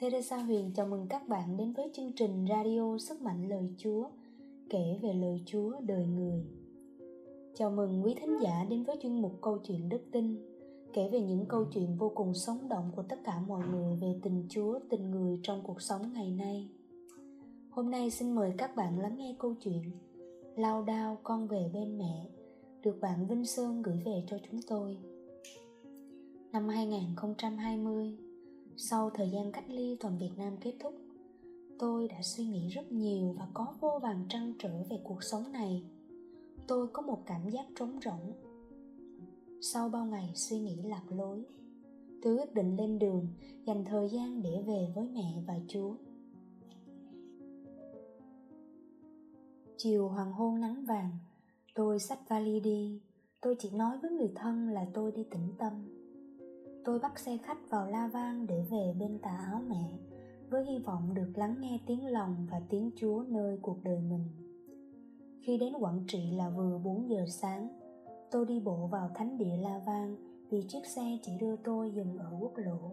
Teresa Huyền chào mừng các bạn đến với chương trình radio Sức mạnh lời Chúa, kể về lời Chúa đời người. Chào mừng quý thính giả đến với chuyên mục câu chuyện đức tin, kể về những câu chuyện vô cùng sống động của tất cả mọi người về tình Chúa, tình người trong cuộc sống ngày nay. Hôm nay xin mời các bạn lắng nghe câu chuyện Lao đao con về bên mẹ được bạn Vinh Sơn gửi về cho chúng tôi. Năm 2020, sau thời gian cách ly toàn Việt Nam kết thúc, tôi đã suy nghĩ rất nhiều và có vô vàng trăn trở về cuộc sống này. Tôi có một cảm giác trống rỗng. Sau bao ngày suy nghĩ lạc lối, tôi quyết định lên đường dành thời gian để về với mẹ và Chúa. Chiều hoàng hôn nắng vàng, tôi xách vali đi, tôi chỉ nói với người thân là tôi đi tĩnh tâm tôi bắt xe khách vào La Vang để về bên tà áo mẹ với hy vọng được lắng nghe tiếng lòng và tiếng Chúa nơi cuộc đời mình. Khi đến Quảng Trị là vừa 4 giờ sáng, tôi đi bộ vào thánh địa La Vang vì chiếc xe chỉ đưa tôi dừng ở quốc lộ.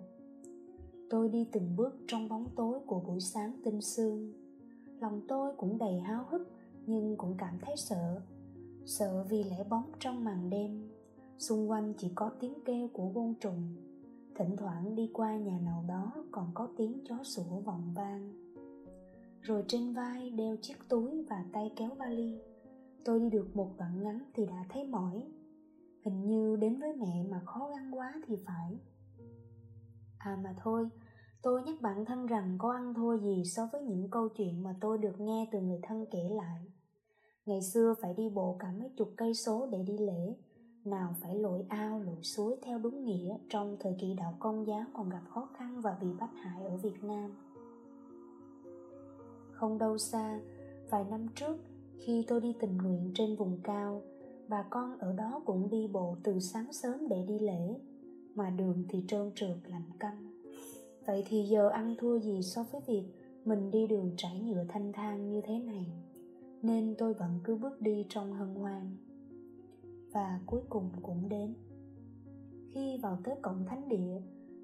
Tôi đi từng bước trong bóng tối của buổi sáng tinh sương. Lòng tôi cũng đầy háo hức nhưng cũng cảm thấy sợ. Sợ vì lẽ bóng trong màn đêm xung quanh chỉ có tiếng kêu của côn trùng. Thỉnh thoảng đi qua nhà nào đó còn có tiếng chó sủa vọng vang. Rồi trên vai đeo chiếc túi và tay kéo vali. Tôi đi được một đoạn ngắn thì đã thấy mỏi. Hình như đến với mẹ mà khó khăn quá thì phải. À mà thôi, tôi nhắc bản thân rằng có ăn thua gì so với những câu chuyện mà tôi được nghe từ người thân kể lại. Ngày xưa phải đi bộ cả mấy chục cây số để đi lễ nào phải lội ao lội suối theo đúng nghĩa trong thời kỳ đạo công giáo còn gặp khó khăn và bị bắt hại ở Việt Nam. Không đâu xa, vài năm trước khi tôi đi tình nguyện trên vùng cao, bà con ở đó cũng đi bộ từ sáng sớm để đi lễ, mà đường thì trơn trượt lạnh căm. Vậy thì giờ ăn thua gì so với việc mình đi đường trải nhựa thanh thang như thế này, nên tôi vẫn cứ bước đi trong hân hoan và cuối cùng cũng đến. Khi vào tới cổng thánh địa,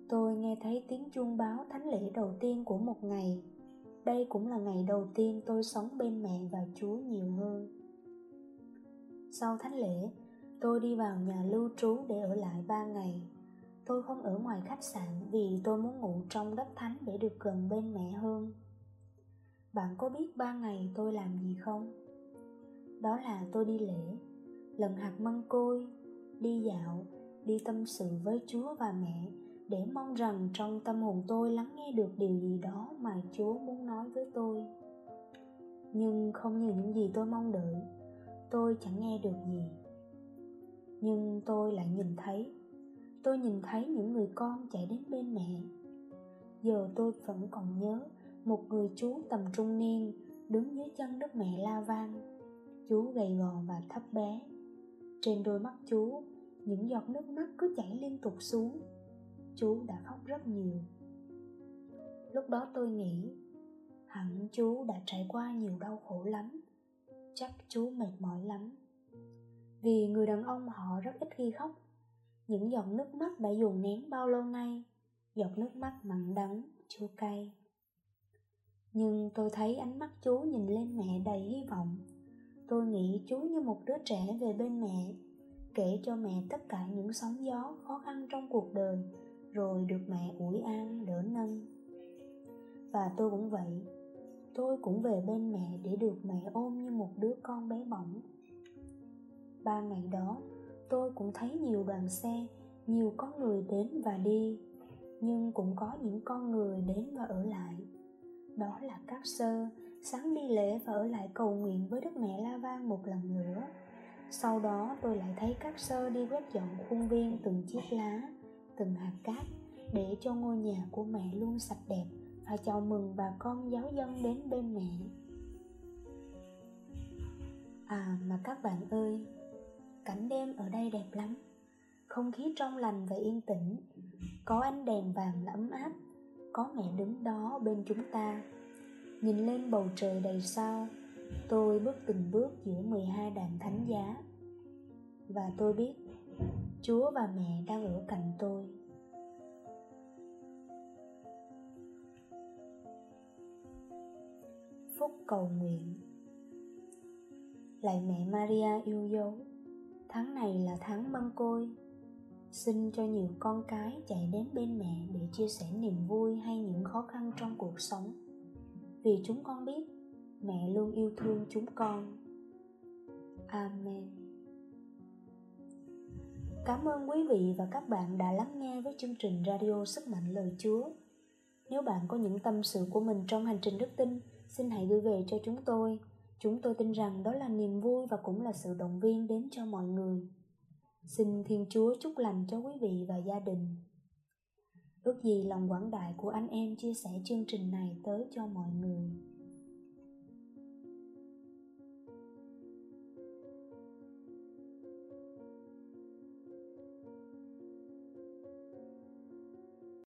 tôi nghe thấy tiếng chuông báo thánh lễ đầu tiên của một ngày. Đây cũng là ngày đầu tiên tôi sống bên mẹ và chúa nhiều hơn. Sau thánh lễ, tôi đi vào nhà lưu trú để ở lại ba ngày. Tôi không ở ngoài khách sạn vì tôi muốn ngủ trong đất thánh để được gần bên mẹ hơn. Bạn có biết ba ngày tôi làm gì không? Đó là tôi đi lễ lần hạt măng côi, đi dạo, đi tâm sự với chúa và mẹ, để mong rằng trong tâm hồn tôi lắng nghe được điều gì đó mà chúa muốn nói với tôi. Nhưng không như những gì tôi mong đợi, tôi chẳng nghe được gì. Nhưng tôi lại nhìn thấy, tôi nhìn thấy những người con chạy đến bên mẹ. Giờ tôi vẫn còn nhớ một người chú tầm trung niên đứng dưới chân đất mẹ la vang chú gầy gò và thấp bé trên đôi mắt chú, những giọt nước mắt cứ chảy liên tục xuống. Chú đã khóc rất nhiều. Lúc đó tôi nghĩ, hẳn chú đã trải qua nhiều đau khổ lắm. Chắc chú mệt mỏi lắm. Vì người đàn ông họ rất ít khi khóc. Những giọt nước mắt đã dồn nén bao lâu nay, giọt nước mắt mặn đắng, chua cay. Nhưng tôi thấy ánh mắt chú nhìn lên mẹ đầy hy vọng tôi nghĩ chú như một đứa trẻ về bên mẹ, kể cho mẹ tất cả những sóng gió khó khăn trong cuộc đời, rồi được mẹ ủi an, đỡ nâng. Và tôi cũng vậy, tôi cũng về bên mẹ để được mẹ ôm như một đứa con bé bỏng. Ba ngày đó, tôi cũng thấy nhiều đoàn xe, nhiều con người đến và đi, nhưng cũng có những con người đến và ở lại. Đó là các sơ sáng đi lễ và ở lại cầu nguyện với Đức Mẹ La Vang một lần nữa. Sau đó tôi lại thấy các sơ đi quét dọn khuôn viên từng chiếc lá, từng hạt cát để cho ngôi nhà của mẹ luôn sạch đẹp và chào mừng bà con giáo dân đến bên mẹ. À mà các bạn ơi, cảnh đêm ở đây đẹp lắm. Không khí trong lành và yên tĩnh, có ánh đèn vàng ấm áp, có mẹ đứng đó bên chúng ta Nhìn lên bầu trời đầy sao, Tôi bước từng bước giữa 12 đàn thánh giá. Và tôi biết, Chúa và mẹ đang ở cạnh tôi. Phúc cầu nguyện. Lạy mẹ maria yêu dấu, tháng này là tháng mân côi. Xin cho nhiều con cái chạy đến bên mẹ để chia sẻ niềm vui hay những khó khăn trong cuộc sống vì chúng con biết. Mẹ luôn yêu thương chúng con. Amen. Cảm ơn quý vị và các bạn đã lắng nghe với chương trình radio sức mạnh lời chúa. Nếu bạn có những tâm sự của mình trong hành trình đức tin, xin hãy gửi về cho chúng tôi. Chúng tôi tin rằng đó là niềm vui và cũng là sự động viên đến cho mọi người. Xin thiên chúa chúc lành cho quý vị và gia đình ước gì lòng quảng đại của anh em chia sẻ chương trình này tới cho mọi người.